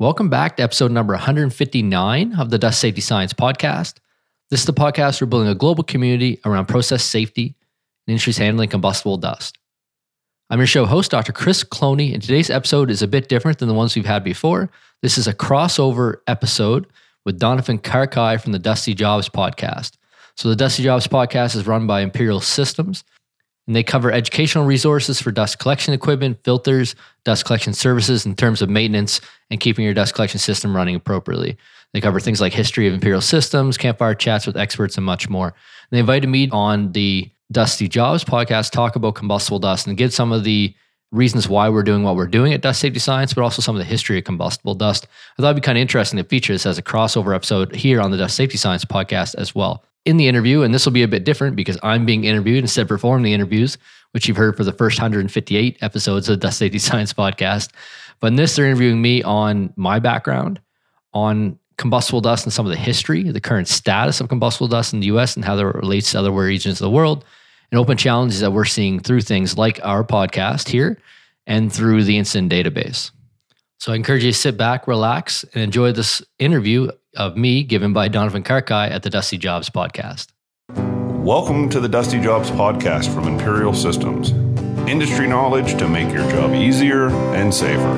Welcome back to episode number 159 of the Dust Safety Science Podcast. This is the podcast we're building a global community around process safety and industries handling combustible dust. I'm your show host, Dr. Chris Cloney, and today's episode is a bit different than the ones we've had before. This is a crossover episode with Donovan Karkai from the Dusty Jobs podcast. So, the Dusty Jobs podcast is run by Imperial Systems, and they cover educational resources for dust collection equipment, filters, dust collection services in terms of maintenance and keeping your dust collection system running appropriately. They cover things like history of Imperial systems, campfire chats with experts, and much more. And they invited me on the Dusty Jobs podcast, talk about combustible dust and give some of the reasons why we're doing what we're doing at Dust Safety Science, but also some of the history of combustible dust. I thought it'd be kind of interesting to feature this as a crossover episode here on the Dust Safety Science podcast as well in the interview, and this will be a bit different because I'm being interviewed instead of performing the interviews, which you've heard for the first 158 episodes of the Dust Safety Science podcast. But in this, they're interviewing me on my background, on combustible dust and some of the history, the current status of combustible dust in the US and how that relates to other regions of the world, and open challenges that we're seeing through things like our podcast here and through the incident database. So I encourage you to sit back, relax, and enjoy this interview of me given by Donovan Karkai at the Dusty Jobs podcast. Welcome to the Dusty Jobs podcast from Imperial Systems. Industry knowledge to make your job easier and safer.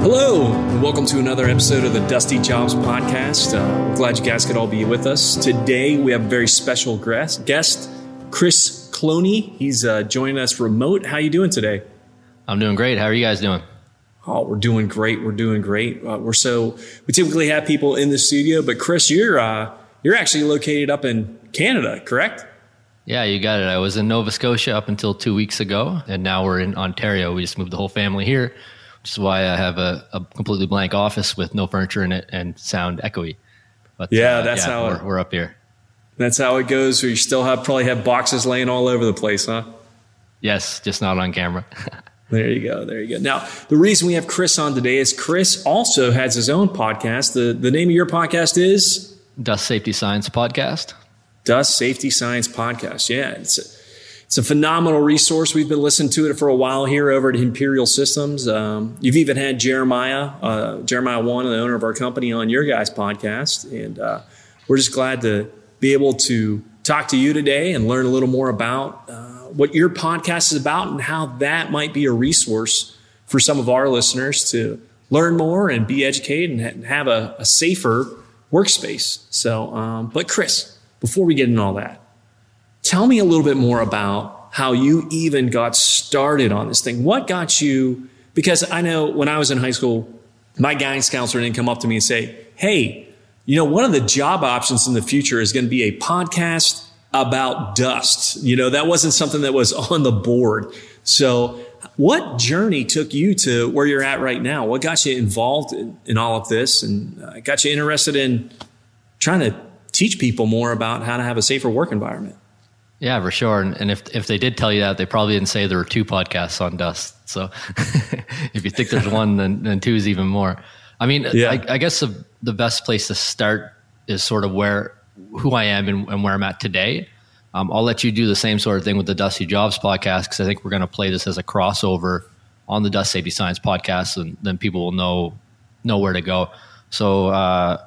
Hello, and welcome to another episode of the Dusty Jobs podcast. Uh, we're glad you guys could all be with us. Today, we have a very special guest, Chris Cloney. He's uh, joining us remote. How you doing today? I'm doing great. How are you guys doing? Oh, we're doing great. We're doing great. Uh, we're so we typically have people in the studio, but Chris, you're uh, you're actually located up in Canada, correct? Yeah, you got it. I was in Nova Scotia up until two weeks ago, and now we're in Ontario. We just moved the whole family here, which is why I have a, a completely blank office with no furniture in it and sound echoey. But yeah, uh, that's yeah, how we're, we're up here. That's how it goes. We still have probably have boxes laying all over the place, huh? Yes, just not on camera. there you go. There you go. Now, the reason we have Chris on today is Chris also has his own podcast. The the name of your podcast is Dust Safety Science Podcast. Dust Safety Science Podcast. Yeah, it's a, it's a phenomenal resource. We've been listening to it for a while here over at Imperial Systems. Um, you've even had Jeremiah, uh, Jeremiah Wann, the owner of our company, on your guys' podcast, and uh, we're just glad to be able to talk to you today and learn a little more about uh, what your podcast is about and how that might be a resource for some of our listeners to learn more and be educated and have a, a safer workspace. So, um, but Chris, before we get into all that, tell me a little bit more about how you even got started on this thing. What got you? Because I know when I was in high school, my guidance counselor didn't come up to me and say, Hey, you know, one of the job options in the future is going to be a podcast about dust. You know, that wasn't something that was on the board. So, what journey took you to where you're at right now? What got you involved in, in all of this and uh, got you interested in trying to teach people more about how to have a safer work environment? Yeah, for sure. And, and if if they did tell you that, they probably didn't say there were two podcasts on dust. So if you think there's one, then, then two is even more. I mean, yeah. I, I guess the, the best place to start is sort of where who I am and, and where I'm at today. Um, I'll let you do the same sort of thing with the Dusty Jobs podcast because I think we're going to play this as a crossover on the Dust Safety Science podcast, and then people will know know where to go. So, uh,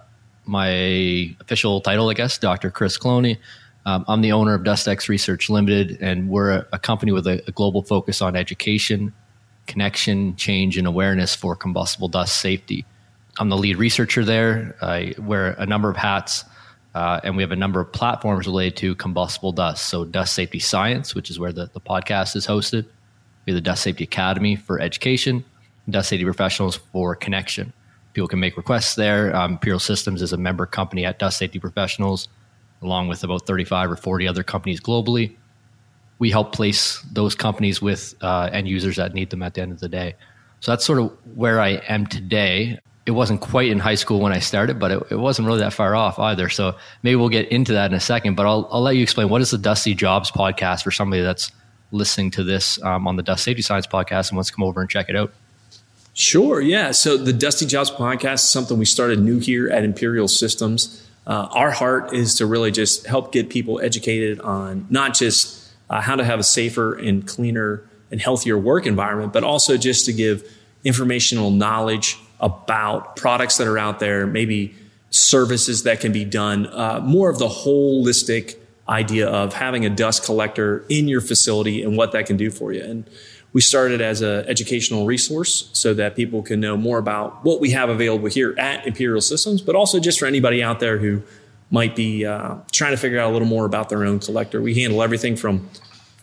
my official title, I guess, Dr. Chris Cloney. Um, I'm the owner of DustEx Research Limited, and we're a, a company with a, a, global focus on education, connection, change, and awareness for combustible dust safety. I'm the lead researcher there. I wear a number of hats, uh, and we have a number of platforms related to combustible dust. So, Dust Safety Science, which is where the, the podcast is hosted. We have the Dust Safety Academy for education, Dust Safety Professionals for connection. People can make requests there. Um, Imperial Systems is a member company at Dust Safety Professionals, along with about 35 or 40 other companies globally. We help place those companies with uh, end users that need them at the end of the day. So that's sort of where I am today it wasn't quite in high school when I started, but it, it, wasn't really that far off either. So maybe we'll get into that in a second. But I'll, I'll let you explain what is the Dusty Jobs podcast for somebody that's listening to this um, on the Dust Safety Science podcast and wants to come over and check it out. Sure. Yeah. So the Dusty Jobs podcast is something we started new here at Imperial Systems. Uh, our heart is to really just help get people educated on not just uh, how to have a safer and cleaner and healthier work environment, but also just to give informational knowledge about products that are out there, maybe services that can be done, uh, more of the holistic idea of having a dust collector in your facility and what that can do for you. And we started as an educational resource so that people can know more about what we have available here at Imperial Systems, but also just for anybody out there who might be uh, trying to figure out a little more about their own collector. We handle everything from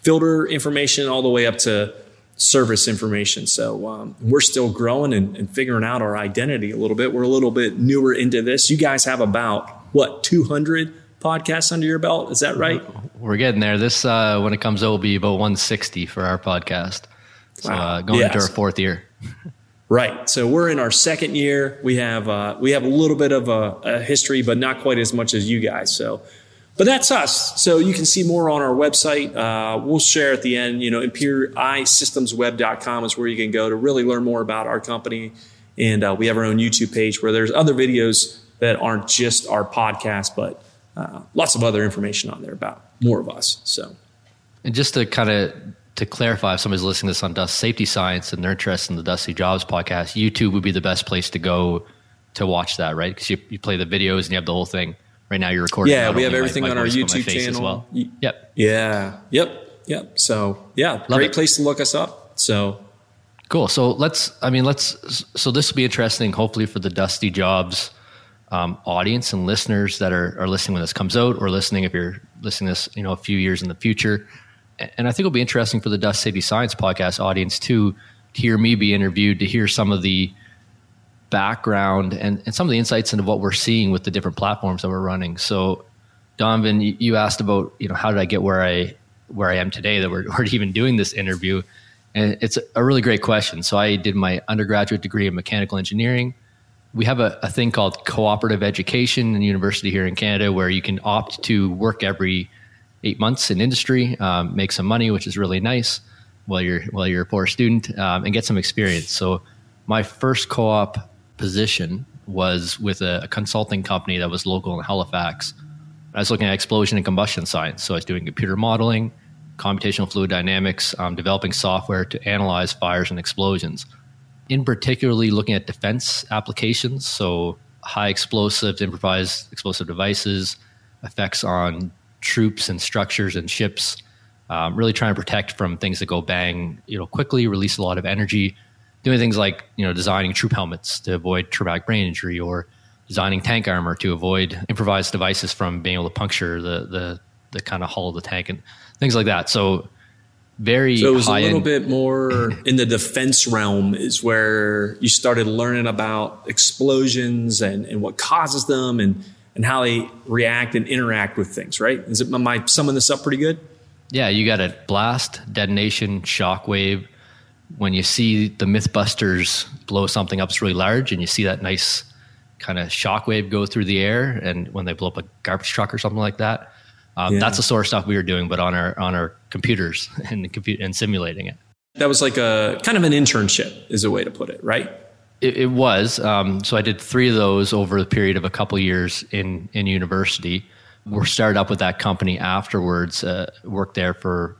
filter information all the way up to service information. So um, we're still growing and, and, figuring out our identity a little bit. We're a little bit newer into this. You guys have about what 200 podcasts under your belt? Is that right? We're getting there. This uh, when it comes out will be about 160 for our podcast. So wow. uh, going yes. into our fourth year. Right. So we're in our second year. We have uh, we have a little bit of a, a, history, but not quite as much as you guys. So, but that's us. So you can see more on our website. Uh, we'll share at the end. You know, ImperialSystemsWeb.com is where you can go to really learn more about our company. And uh, we have our own YouTube page where there's other videos that aren't just our podcast, but uh, lots of other information on there about more of us. So, and just to kind of to clarify, if somebody's listening to this on dust safety science and they're interested in the Dusty Jobs podcast, YouTube would be the best place to go to watch that, right? Because you, you play the videos and you have the whole thing. Right now, you're recording. Yeah, we have everything my, my on our YouTube channel as well. Yep. Yeah. Yep. Yep. So yeah, Love great it. place to look us up. So cool. So let's. I mean, let's. So this will be interesting. Hopefully for the Dusty Jobs um, audience and listeners that are, are listening when this comes out, or listening if you're listening this, you know, a few years in the future and I think it'll be interesting for the Dust Safety Science podcast audience too to hear me be interviewed, to hear some of the background and, and some of the insights into what we're seeing with the different platforms that we're running. So, Donovan, you asked about you know how did I get where I where I am today that we're, we're even doing this interview, and it's a really great question. So, I did my undergraduate degree in mechanical engineering. We have a, a thing called cooperative education in university here in Canada, where you can opt to work every eight months in industry, um, make some money, which is really nice while you're while you're a poor student, um, and get some experience. So my first co-op position was with a, a, consulting company that was local in Halifax. I was looking at explosion and combustion science. So I was doing computer modeling, computational fluid dynamics, um, developing software to analyze fires and explosions. In particularly looking at defense applications, so high explosives, improvised explosive devices, effects on troops and structures and ships, um, really trying to protect from things that go bang, you know, quickly, release a lot of energy, doing things like you know designing troop helmets to avoid traumatic brain injury, or designing tank armor to avoid improvised devices from being able to puncture the the the kind of hull of the tank and things like that. So very so it was a little end. bit more in the defense realm is where you started learning about explosions and, and what causes them and and how they react and interact with things, right? Is it am I summing this up pretty good? Yeah, you got a blast, detonation, shockwave. When you see the Mythbusters blow something up it's really large, and you see that nice kind of shockwave go through the air, and when they blow up a garbage truck or something like that, um, yeah. that's the sort of stuff we were doing, but on our on our computers and and simulating it. That was like a kind of an internship, is a way to put it, right? It, it was. Um, so I did three of those over the period of a couple years in in university. We started up with that company afterwards. Uh, worked there for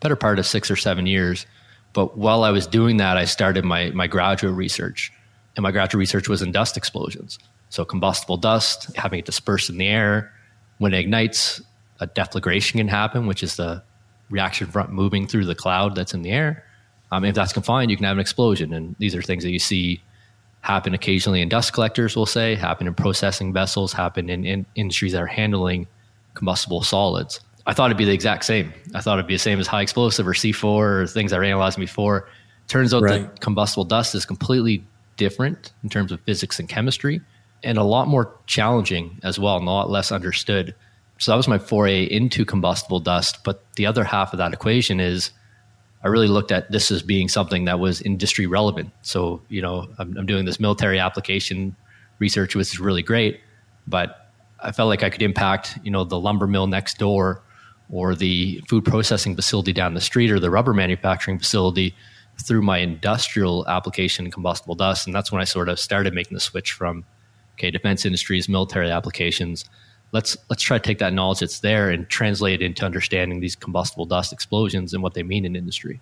better part of six or seven years. But while I was doing that, I started my my graduate research, and my graduate research was in dust explosions. So combustible dust, having it dispersed in the air, when it ignites, a deflagration can happen, which is the reaction front moving through the cloud that's in the air. Um, if that's confined, you can have an explosion. And these are things that you see happen occasionally in dust collectors, we'll say, happen in processing vessels, happen in, in industries that are handling combustible solids. I thought it'd be the exact same. I thought it'd be the same as high explosive or C4 or things I were analyzing before. Turns out right. that combustible dust is completely different in terms of physics and chemistry and a lot more challenging as well and a lot less understood. So that was my foray into combustible dust. But the other half of that equation is I really looked at this as being something that was industry relevant. So, you know, I'm, I'm, doing this military application research, which is really great, but I felt like I could impact, you know, the lumber mill next door or the food processing facility down the street or the rubber manufacturing facility through my industrial application combustible dust. And that's when I sort of started making the switch from, okay, defense industries, military applications. let's let's try to take that knowledge that's there and translate it into understanding these combustible dust explosions and what they mean in industry.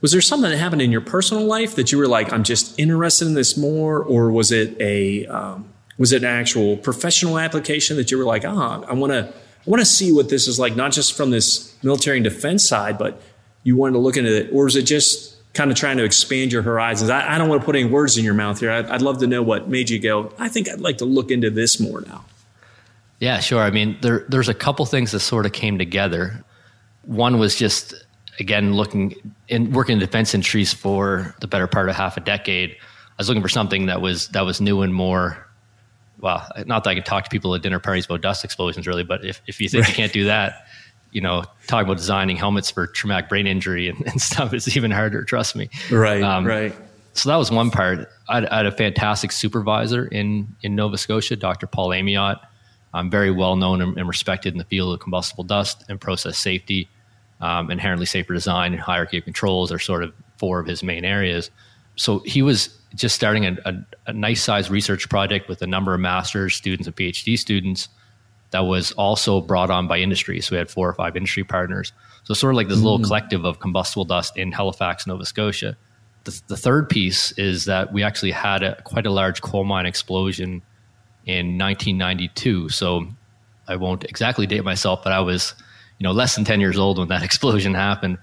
Was there something that happened in your personal life that you were like, I'm just interested in this more, or was it a um, was it an actual professional application that you were like, ah, I want to I want to see what this is like, not just from this military and defense side, but you wanted to look into it, or is it just kind of trying to expand your horizons? I, I don't want to put any words in your mouth here. I'd, I'd love to know what made you go. I think I'd like to look into this more now. Yeah, sure. I mean, there, there's a couple things that sort of came together. One was just again looking in working in defense industries for the better part of half a decade. I was looking for something that was that was new and more. Well, not that I can talk to people at dinner parties about dust explosions, really, but if, if you think right. you can't do that, you know, talking about designing helmets for traumatic brain injury and, and stuff is even harder. Trust me. Right. Um, right. So that was one part. I, I, had a fantastic supervisor in in Nova Scotia, Dr. Paul Amyotte. I'm very well known and, and respected in the field of combustible dust and process safety um, inherently safer design and hierarchy of controls are sort of four of his main areas. So he was just starting a, a, a nice sized research project with a number of master's students and PhD students that was also brought on by industry. So we had four or five industry partners. So sort of like this mm. little collective of combustible dust in Halifax, Nova Scotia. The, the third piece is that we actually had a, quite a large coal mine explosion in 1992. So I won't exactly date myself, but I was you know less than 10 years old when that explosion happened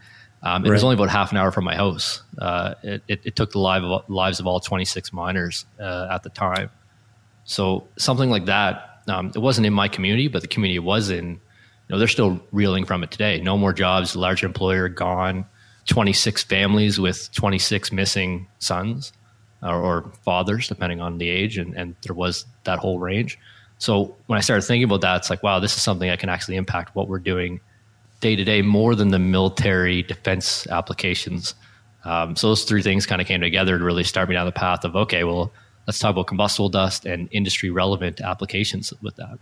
um, it was only about half an hour from my house. Uh, it, it, it, took the life of, lives of all 26 miners uh, at the time. So something like that um, it wasn't in my community but the community was in you know they're still reeling from it today. No more jobs large employer gone 26 families with 26 missing sons or, or fathers depending on the age and, and there was that whole range. So when I started thinking about that, it's like, wow, this is something that can actually impact what we're doing day to day more than the military defense applications. Um, so those three things kind of came together to really start me down the path of okay, well, let's talk about combustible dust and industry relevant applications with that.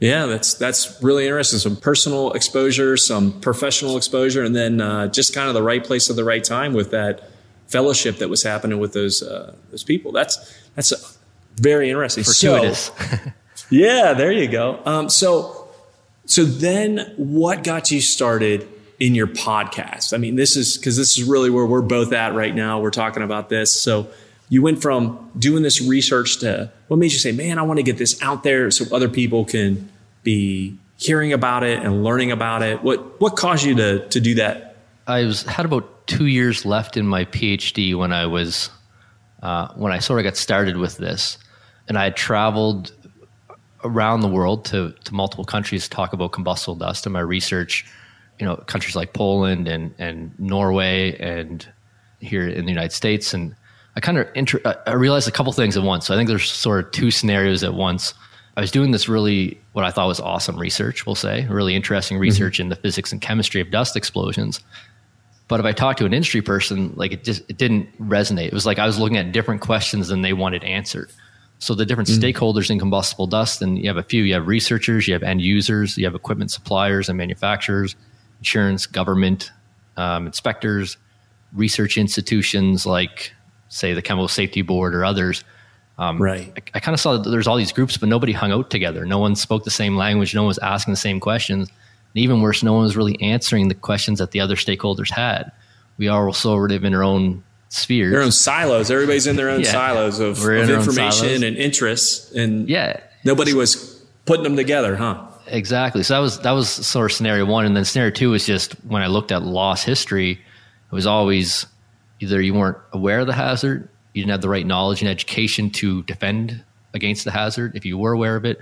Yeah, that's that's really interesting. Some personal exposure, some professional exposure, and then uh, just kind of the right place at the right time with that fellowship that was happening with those uh, those people. That's that's very interesting. Fortuitous. So, Yeah, there you go. Um, so, so then what got you started in your podcast? I mean, this is because this is really where we're both at right now. We're talking about this. So you went from doing this research to what made you say, man, I want to get this out there so other people can be hearing about it and learning about it. What, what caused you to, to do that? I was, had about two years left in my PhD when I was, uh, when I sort of got started with this and I had traveled around the world to, to multiple countries to talk about combustible dust. In my research, you know, countries like Poland and, and Norway and here in the United States. And I kind of inter- I realized a couple things at once. So I think there's sort of two scenarios at once. I was doing this really what I thought was awesome research, we'll say, really interesting mm-hmm. research mm-hmm. in the physics and chemistry of dust explosions. But if I talked to an industry person, like it just it didn't resonate. It was like I was looking at different questions than they wanted answered. So the different mm. stakeholders in combustible dust, and you have a few. You have researchers, you have end users, you have equipment suppliers and manufacturers, insurance, government, um, inspectors, research institutions like, say, the Chemical Safety Board or others. Um, right. I, I kind of saw that there's all these groups, but nobody hung out together. No one spoke the same language. No one was asking the same questions. And even worse, no one was really answering the questions that the other stakeholders had. We are all sort of in our own spheres. Their own silos. Everybody's in their own yeah. silos of, of information and interests, and yeah, nobody was putting them together, huh? Exactly. So that was that was sort of scenario one, and then scenario two was just when I looked at loss history, it was always either you weren't aware of the hazard, you didn't have the right knowledge and education to defend against the hazard. If you were aware of it,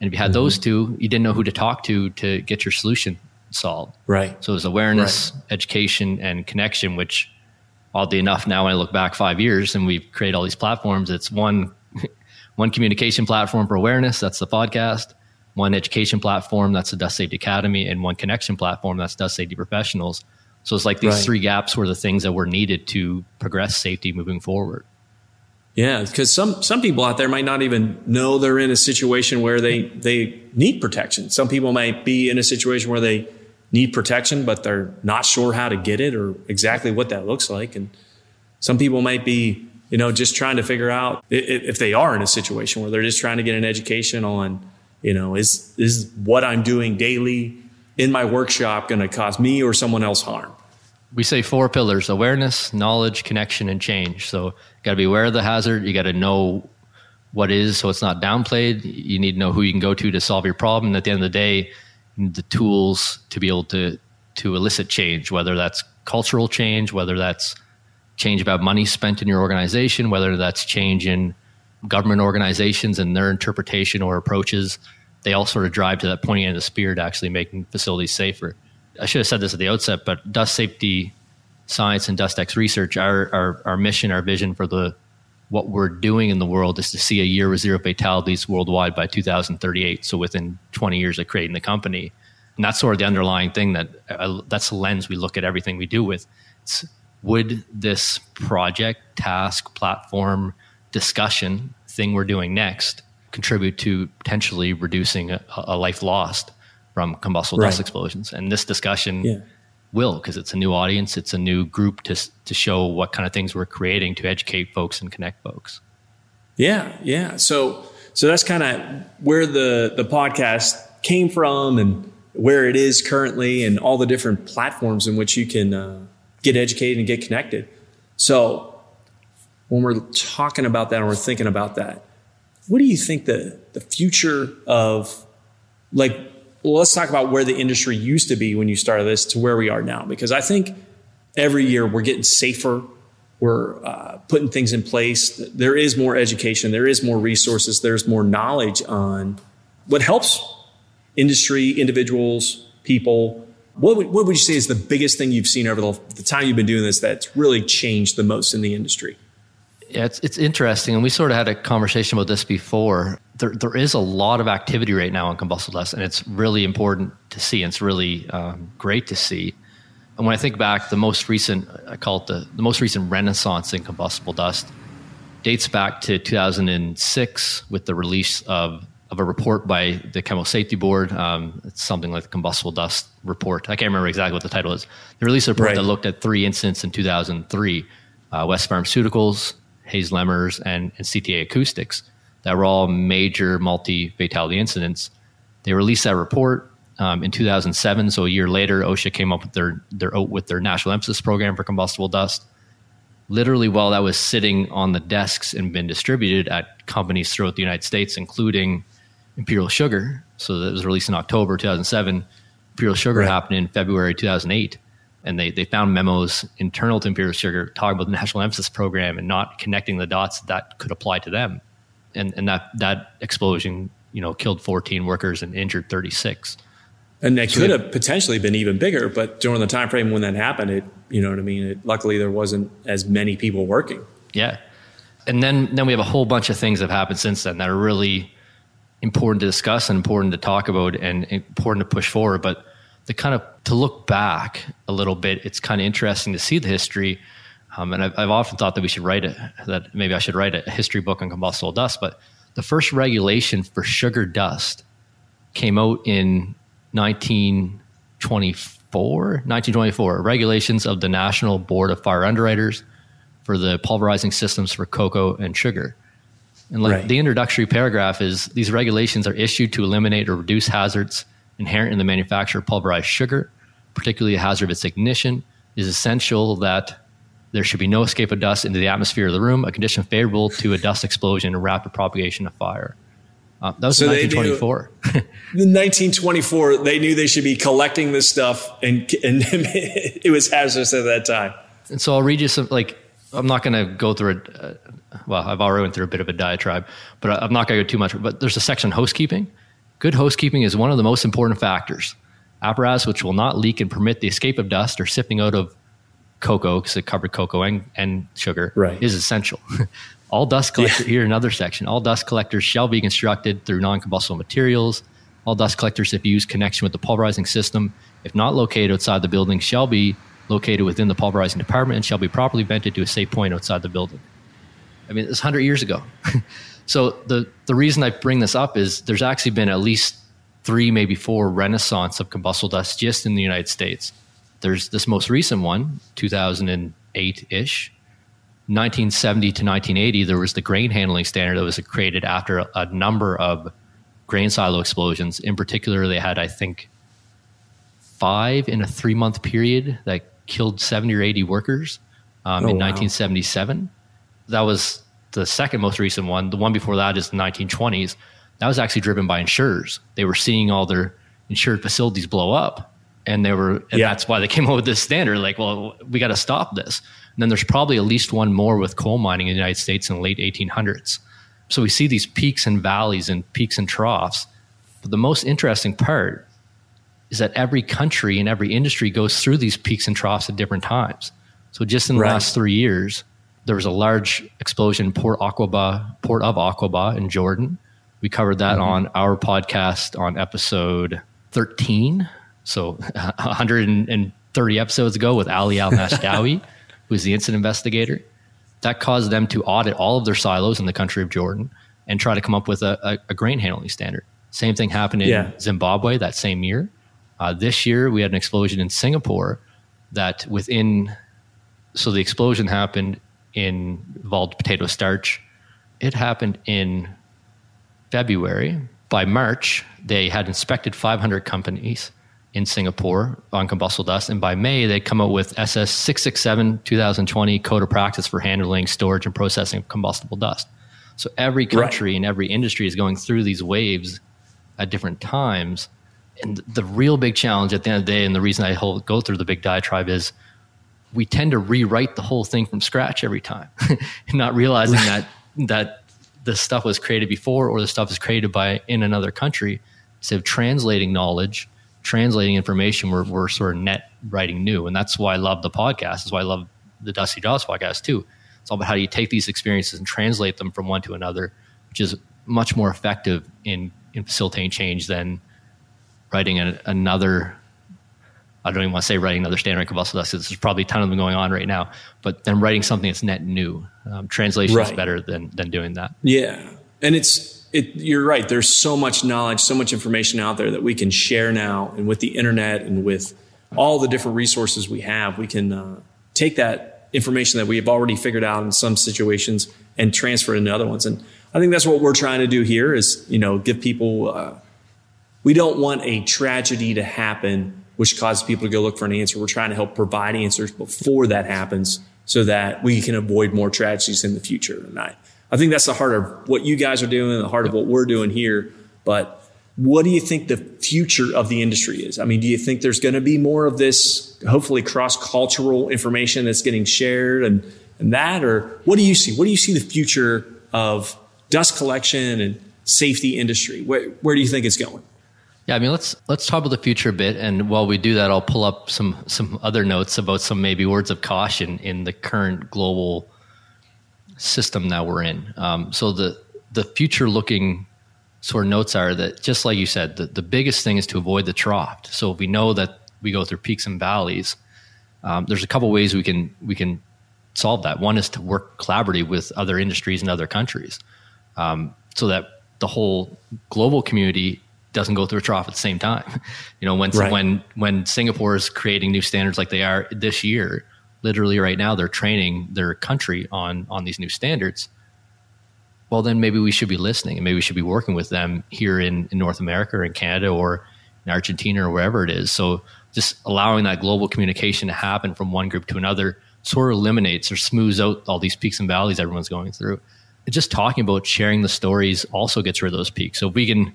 and if you had mm-hmm. those two, you didn't know who to talk to to get your solution solved. Right. So it was awareness, right. education, and connection, which oddly enough, now when I look back five years and we've created all these platforms, it's one one communication platform for awareness, that's the podcast, one education platform, that's the Dust Safety Academy, and one connection platform, that's Dust Safety Professionals. So it's like these right. three gaps were the things that were needed to progress safety moving forward. Yeah, because some some people out there might not even know they're in a situation where they they need protection. Some people might be in a situation where they need protection, but they're not sure how to get it or exactly what that looks like. And some people might be, you know, just trying to figure out if they are in a situation where they're just trying to get an education on You know, is is what I'm doing daily in my workshop going to cause me or someone else harm? We say four pillars: awareness, knowledge, connection, and change. So, you got to be aware of the hazard. You got to know what is, so it's not downplayed. You need to know who you can go to to solve your problem. And at the end of the day, the tools to be able to to elicit change, whether that's cultural change, whether that's change about money spent in your organization, whether that's change in government organizations and their interpretation or approaches, they all sort of drive to that pointing end of the spear to actually making facilities safer. I should have said this at the outset, but dust safety science and DustEx research, our, our, our mission, our vision for the what we're doing in the world is to see a year with zero fatalities worldwide by 2038. So within 20 years of creating the company, and that's sort of the underlying thing that uh, that's the lens we look at everything we do with. It's, would this project, task, platform, discussion thing we're doing next contribute to potentially reducing a, a life lost from combustible right. dust explosions? And this discussion yeah. Will, because it's a new audience, it's a new group to to show what kind of things we're creating to educate folks and connect folks. Yeah, yeah. So so that's kind of where the the podcast came from and where it is currently and all the different platforms in which you can uh, get educated and get connected. So when we're talking about that and we're thinking about that, what do you think the, the future of like, let's talk about where the industry used to be when you started this to where we are now. Because I think every year we're getting safer. We're uh, putting things in place. There is more education. There is more resources. There's more knowledge on what helps industry, individuals, people. What would, what would you say is the biggest thing you've seen over the, the time you've been doing this that's really changed the most in the industry? Yeah, it's, it's interesting. And we sort of had a conversation about this before. There, there is a lot of activity right now on combustible dust, and it's really important to see. And it's really um, great to see. And when I think back, the most recent, I call it the, the most recent renaissance in combustible dust dates back to 2006 with the release of of a report by the Chemical Safety Board. Um, it's something like the combustible dust report. I can't remember exactly what the title is. They released a report right. that looked at three incidents in 2003 uh, West Pharmaceuticals, Hayes Lemmerz, and, and CTA Acoustics that were all major multi fatality incidents. They released that report. Um, in 2007, so a year later, OSHA came up with their, their with their national emphasis program for combustible dust literally while that was sitting on the desks and been distributed at companies throughout the United States, including Imperial Sugar. So that was released in October 2007. Imperial Sugar right. happened in February 2008. And they, they found memos internal to Imperial Sugar talking about the national emphasis program and not connecting the dots that could apply to them. And, and that, that explosion, you know, killed 14 workers and injured 36. And that so could have potentially been even bigger, but during the time frame when that happened, it you know what I mean. It, luckily, there wasn't as many people working. Yeah, and then then we have a whole bunch of things that have happened since then that are really important to discuss and important to talk about and important to push forward. But the kind of to look back a little bit, it's kind of interesting to see the history. Um, and I've, I've, often thought that we should write it, that maybe I should write a history book on combustible dust. But the first regulation for sugar dust came out in 1924, 1924, regulations of the National Board of Fire Underwriters for the pulverizing systems for cocoa and sugar. And like right. the introductory paragraph is these regulations are issued to eliminate or reduce hazards inherent in the manufacture of pulverized sugar, particularly a hazard of its ignition. It is essential that there should be no escape of dust into the atmosphere of the room, a condition favorable to a dust explosion and rapid propagation of fire. Uh, that was so 1924. in 1924, they knew they should be collecting this stuff, and, and it was hazardous at that time. And so I'll read you some, like, I'm not going to go through it. Uh, well, I've already went through a bit of a diatribe, but I'm not going to go too much. But there's a section on housekeeping. Good housekeeping is one of the most important factors. Apparatus which will not leak and permit the escape of dust or sipping out of cocoa, because it covered cocoa and, and sugar, right. is essential. All dust collectors, yeah. here another section, all dust collectors shall be constructed through non combustible materials. All dust collectors, if used connection with the pulverizing system, if not located outside the building, shall be located within the pulverizing department and shall be properly vented to a safe point outside the building. I mean, it's 100 years ago. so the, the reason I bring this up is there's actually been at least three, maybe four renaissance of combustible dust just in the United States. There's this most recent one, 2008 ish, 1970 to 1980, there was the grain handling standard that was created after a, a number of grain silo explosions. In particular, they had, I think, five in a three month period that killed 70 or 80 workers um, oh, in wow. 1977. That was the second most recent one. The one before that is the 1920s. That was actually driven by insurers. They were seeing all their insured facilities blow up. And they were, and yeah. that's why they came up with this standard. Like, well, we got to stop this. And then there's probably at least one more with coal mining in the United States in the late 1800s. So we see these peaks and valleys and peaks and troughs. But the most interesting part is that every country and every industry goes through these peaks and troughs at different times. So just in the right. last three years, there was a large explosion in Port Aqaba, Port of Aqaba in Jordan. We covered that mm-hmm. on our podcast on episode 13. So 130 episodes ago with Ali Al Mashdawi, who's the incident investigator. That caused them to audit all of their silos in the country of Jordan and try to come up with a, a, a grain handling standard. Same thing happened in yeah. Zimbabwe that same year. Uh, this year, we had an explosion in Singapore that within, so the explosion happened in involved potato starch. It happened in February. By March, they had inspected 500 companies in Singapore on combustible dust. And by May, they'd come out with SS 667 2020 Code of Practice for Handling, Storage, and Processing of Combustible Dust. So every country right. and every industry is going through these waves at different times and the real big challenge at the end of the day, and the reason I go through the big diatribe is we tend to rewrite the whole thing from scratch every time, not realizing that that the stuff was created before or the stuff is created by in another country. Instead of translating knowledge, translating information, we're, we're sort of net writing new, and that's why I love the podcast. That's why I love the Dusty Jobs podcast too. It's all about how do you take these experiences and translate them from one to another, which is much more effective in in facilitating change than writing a, another I don't even want to say writing another standard combustible dust. There's probably a ton of them going on right now, but then writing something that's net new. Um, translation right. is better than than doing that. Yeah, and it's it. You're right. There's so much knowledge, so much information out there that we can share now, and with the internet and with all the different resources we have, we can uh, take that information that we have already figured out in some situations and transfer it into other ones. And I think that's what we're trying to do here is you know give people. Uh, we don't want a tragedy to happen, which causes people to go look for an answer. We're trying to help provide answers before that happens so that we can avoid more tragedies in the future. And I, I think that's the heart of what you guys are doing, the heart of what we're doing here. But what do you think the future of the industry is? I mean, do you think there's going to be more of this, hopefully cross cultural information that's getting shared and, and that? Or what do you see? What do you see the future of dust collection and safety industry? Where, where do you think it's going? Yeah, I mean, let's let's talk about the future a bit, and while we do that, I'll pull up some some other notes about some maybe words of caution in the current global system that we're in. Um, so the the future looking sort of notes are that just like you said, the, the biggest thing is to avoid the trough. So if we know that we go through peaks and valleys. Um, there's a couple ways we can we can solve that. One is to work collaboratively with other industries and other countries, um, so that the whole global community doesn't go through a trough at the same time. You know, when right. when when Singapore is creating new standards like they are this year, literally right now they're training their country on on these new standards. Well, then maybe we should be listening and maybe we should be working with them here in, in North America or in Canada or in Argentina or wherever it is. So just allowing that global communication to happen from one group to another sort of eliminates or smooths out all these peaks and valleys everyone's going through. just talking about sharing the stories also gets rid of those peaks. So if we can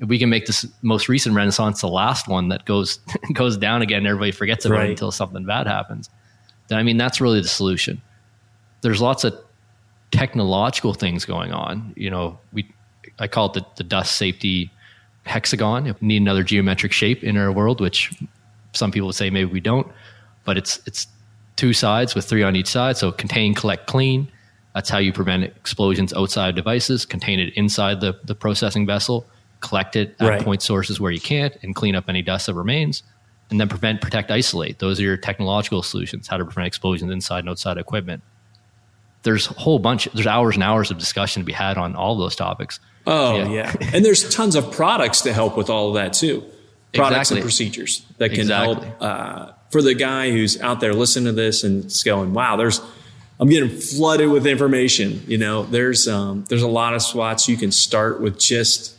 if we can make this most recent renaissance the last one that goes goes down again, everybody forgets about right. it until something bad happens. Then I mean that's really the solution. There's lots of technological things going on. You know, we I call it the, the dust safety hexagon. If we need another geometric shape in our world, which some people would say maybe we don't, but it's it's two sides with three on each side. So contain, collect, clean. That's how you prevent explosions outside devices. Contain it inside the, the processing vessel collect it at right. point sources where you can't and clean up any dust that remains and then prevent protect isolate those are your technological solutions how to prevent explosions inside and outside equipment there's a whole bunch there's hours and hours of discussion to be had on all those topics oh yeah, yeah. and there's tons of products to help with all of that too products exactly. and procedures that can exactly. help uh, for the guy who's out there listening to this and it's going wow there's I'm getting flooded with information. You know, there's um, there's a lot of spots you can start with just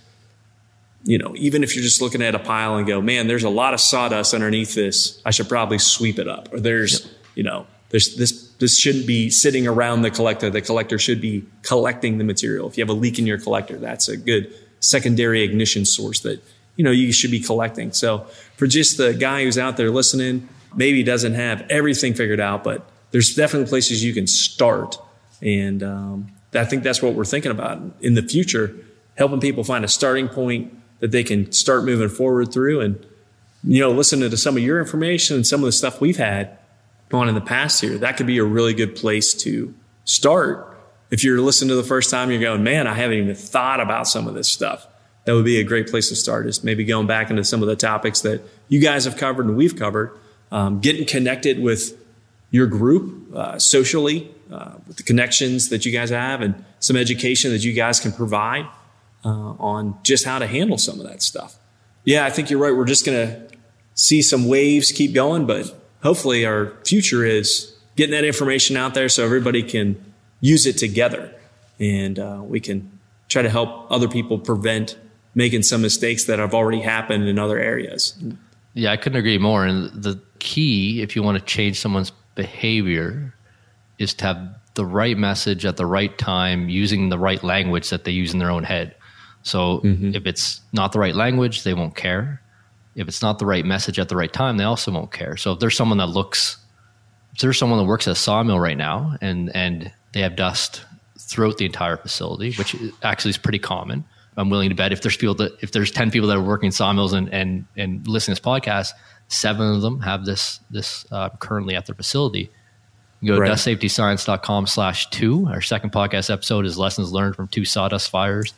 you know, even if you're just looking at a pile and go, man, there's a lot of sawdust underneath this. I should probably sweep it up. Or there's, yep. you know, there's this, this shouldn't be sitting around the collector. The collector should be collecting the material. If you have a leak in your collector, that's a good secondary ignition source that, you know, you should be collecting. So for just the guy who's out there listening, maybe doesn't have everything figured out, but there's definitely places you can start. And um, I think that's what we're thinking about in the future, helping people find a starting point that they can start moving forward through and, you know, listening to some of your information and some of the stuff we've had on in the past here. That could be a really good place to start. If you're listening to the first time, you're going, man, I haven't even thought about some of this stuff. That would be a great place to start is maybe going back into some of the topics that you guys have covered and we've covered, um, getting connected with your group uh, socially, uh, with the connections that you guys have and some education that you guys can provide uh, on just how to handle some of that stuff. Yeah, I think you're right. We're just going to see some waves keep going, but hopefully our future is getting that information out there so everybody can use it together and uh, we can try to help other people prevent making some mistakes that have already happened in other areas. Yeah, I couldn't agree more. And the key, if you want to change someone's behavior, is to have the right message at the right time using the right language that they use in their own head. So mm-hmm. if it's not the right language, they won't care. If it's not the right message at the right time, they also won't care. So if there's someone that looks, if there's someone that works at a sawmill right now and and they have dust throughout the entire facility, which actually is pretty common. I'm willing to bet if there's people that if there's ten people that are working in sawmills and and and listening to this podcast, seven of them have this this uh, currently at their facility. You go right. to dustsafetyscience.com slash two. Our second podcast episode is lessons learned from two sawdust fires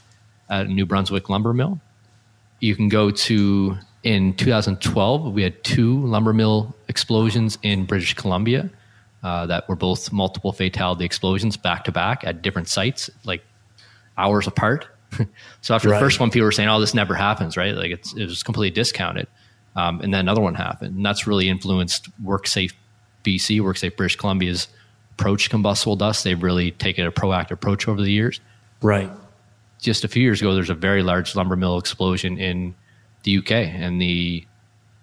at New Brunswick lumber mill. You can go to in 2012 we had two lumber mill explosions in British Columbia uh, that were both multiple fatality explosions back to back at different sites, like hours apart. so after right. the first one, people were saying, "Oh, this never happens," right? Like it's it was completely discounted. Um, and then another one happened, and that's really influenced WorkSafe BC, WorkSafe British Columbia's approach to combustible dust. They've really taken a proactive approach over the years. Right just a few years ago, there's a very large lumber mill explosion in the UK, and the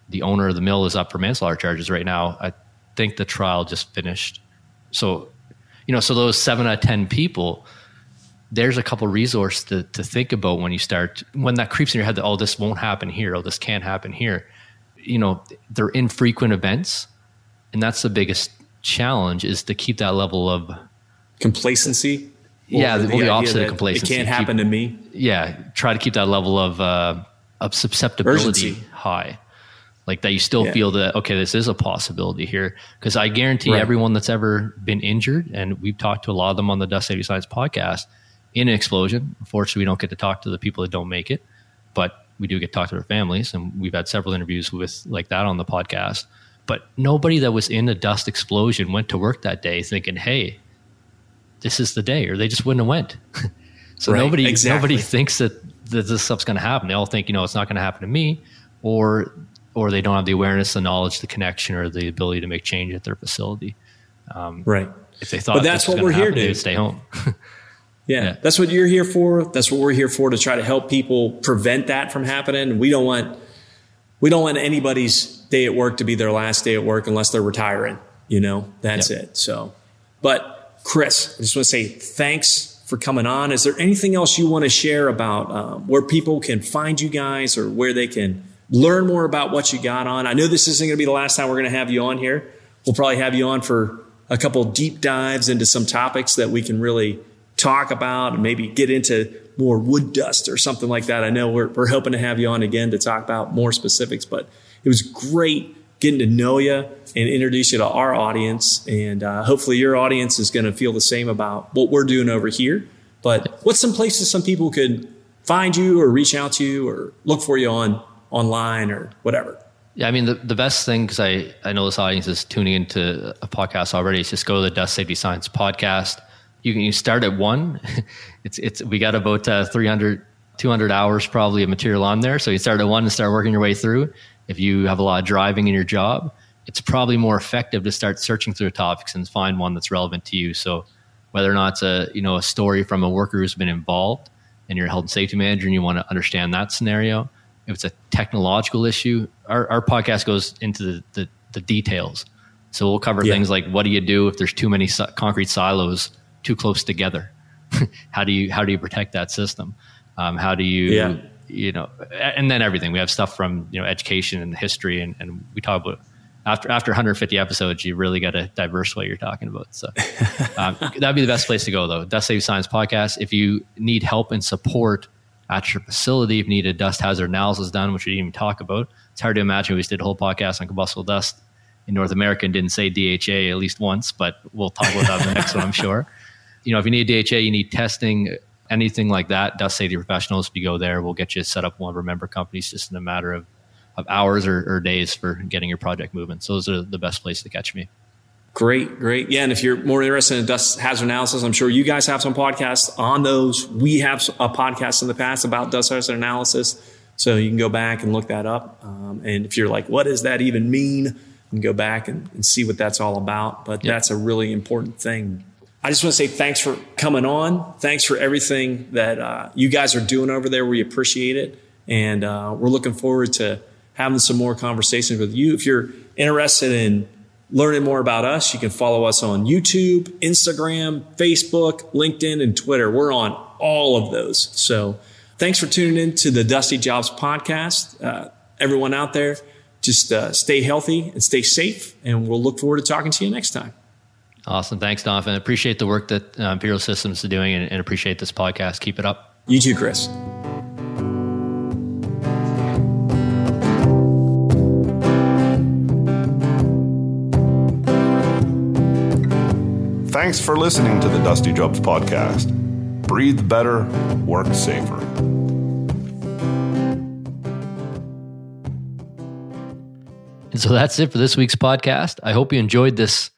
the owner of the mill is up for manslaughter charges right now. I think the trial just finished. So, you know, so those seven out of ten people, there's a couple resources to, to think about when you start when that creeps in your head that oh this won't happen here, oh this can't happen here. You know, they're infrequent events, and that's the biggest challenge is to keep that level of complacency yeah, the, the opposite of complacency. It can't happen keep, to me. Yeah, try to keep that level of uh, of susceptibility Urgency. high, like that. You still yeah. feel that okay, this is a possibility here. Because I guarantee right. everyone that's ever been injured, and we've talked to a lot of them on the Dust Safety Science podcast, in an explosion. Unfortunately, we don't get to talk to the people that don't make it, but we do get to talk to their families, and we've had several interviews with like that on the podcast. But nobody that was in a dust explosion went to work that day thinking, "Hey, this is the day, or they just wouldn't have went. so right, nobody exactly. nobody thinks that, that this stuff's going to happen. They all think, you know, it's not going to happen to me, or or they don't have the awareness, the knowledge, the connection, or the ability to make change at their facility. Um, right. If they thought, but that's what we're here to do, stay home. yeah, yeah, that's what you're here for. That's what we're here for to try to help people prevent that from happening. We don't want we don't want anybody's day at work to be their last day at work unless they're retiring. You know, that's yep. it. So, but Chris, I just want to say thanks for coming on. Is there anything else you want to share about um, where people can find you guys or where they can learn more about what you got on? I know this isn't going to be the last time we're going to have you on here. We'll probably have you on for a couple deep dives into some topics that we can really talk about and maybe get into more wood dust or something like that. I know we're, we're hoping to have you on again to talk about more specifics, but it was great getting to know you and introduce you to our audience. And uh, hopefully, your audience is going to feel the same about what we're doing over here. But what's some places some people could find you or reach out to you or look for you on online or whatever? Yeah, I mean, the, the best thing, because I, I know this audience is tuning into a podcast already, is just go to the Dust Safety Science podcast. You can you start at one. it's, it's, we got about uh, 300, 200 hours probably of material on there. So you start at one and start working your way through. If you have a lot of driving in your job, it's probably more effective to start searching through topics and find one that's relevant to you. So whether or not it's a you know a story from a worker who's been involved and you're a health and safety manager and you want to understand that scenario, if it's a technological issue, our, our podcast goes into the, the, the details. So we'll cover yeah. things like what do you do if there's too many concrete silos too close together? how do you how do you protect that system? Um, how do you yeah. You know? And then everything we have stuff from you know education and history, and, and we talk about after after 150 episodes, you really got to diverse what you're talking about. So um, that'd be the best place to go, though. Dust Safety Science podcast. If you need help and support at your facility, if you need a dust hazard analysis done, which we didn't even talk about, it's hard to imagine we just did a whole podcast on combustible dust in North America and didn't say DHA at least once, but we'll talk about that in the next one, I'm sure. You know, if you need DHA, you need testing, anything like that, Dust Safety Professionals, if you go there, we'll get you set up one of our member companies just in a matter of, of hours or, or days for getting your project moving. So those are the best place to catch me. Great, great. Yeah, and if you're more interested in dust hazard analysis, I'm sure you guys have some podcasts on those. We have a podcast in the past about dust hazard analysis. So you can go back and look that up. Um, and if you're like, what does that even mean? and go back and, and see what that's all about. But yep. that's a really important thing. I just want to say thanks for coming on. Thanks for everything that uh, you guys are doing over there. We appreciate it. And uh, we're looking forward to having some more conversations with you. If you're interested in learning more about us, you can follow us on YouTube, Instagram, Facebook, LinkedIn, and Twitter. We're on all of those. So thanks for tuning in to the Dusty Jobs podcast. Uh, everyone out there, just uh, stay healthy and stay safe. And we'll look forward to talking to you next time. Awesome. Thanks, Don. Donovan. Appreciate the work that uh, Imperial Systems is doing and, and appreciate this podcast. Keep it up. You too, Chris. Thanks for listening to the Dusty Jobs podcast. Breathe better, work safer. And so that's it for this week's podcast. I hope you enjoyed this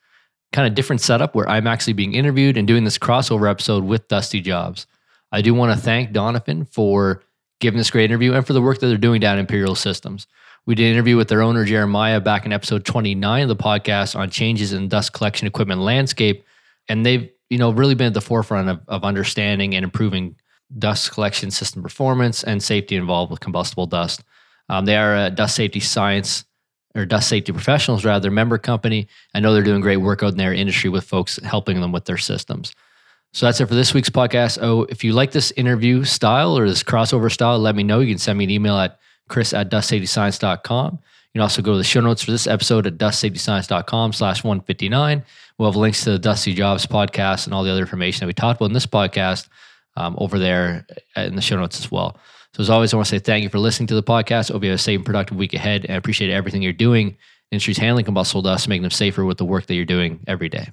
kind of different setup where I'm actually being interviewed and doing this crossover episode with Dusty Jobs. I do want to thank Donovan for giving this great interview and for the work that they're doing down Imperial Systems. We did an interview with their owner, Jeremiah, back in episode 29 of the podcast on changes in dust collection equipment landscape. And they've, you know, really been at the forefront of, of understanding and improving dust collection system performance and safety involved with combustible dust. Um, they are a dust safety science or dust safety professionals rather member company. I know they're doing great work out in their industry with folks helping them with their systems. So that's it for this week's podcast. Oh if you like this interview style or this crossover style let me know. You can send me an email at chris at dustsafetyscience.com you can also go to the show notes for this episode at dustsafetyscience.com slash 159 we'll have links to the dusty jobs podcast and all the other information that we talked about in this podcast um, over there in the show notes as well so, as always, I want to say thank you for listening to the podcast. Hope you have a safe and productive week ahead. And appreciate everything you're doing. Industries handling combustible dust, making them safer with the work that you're doing every day.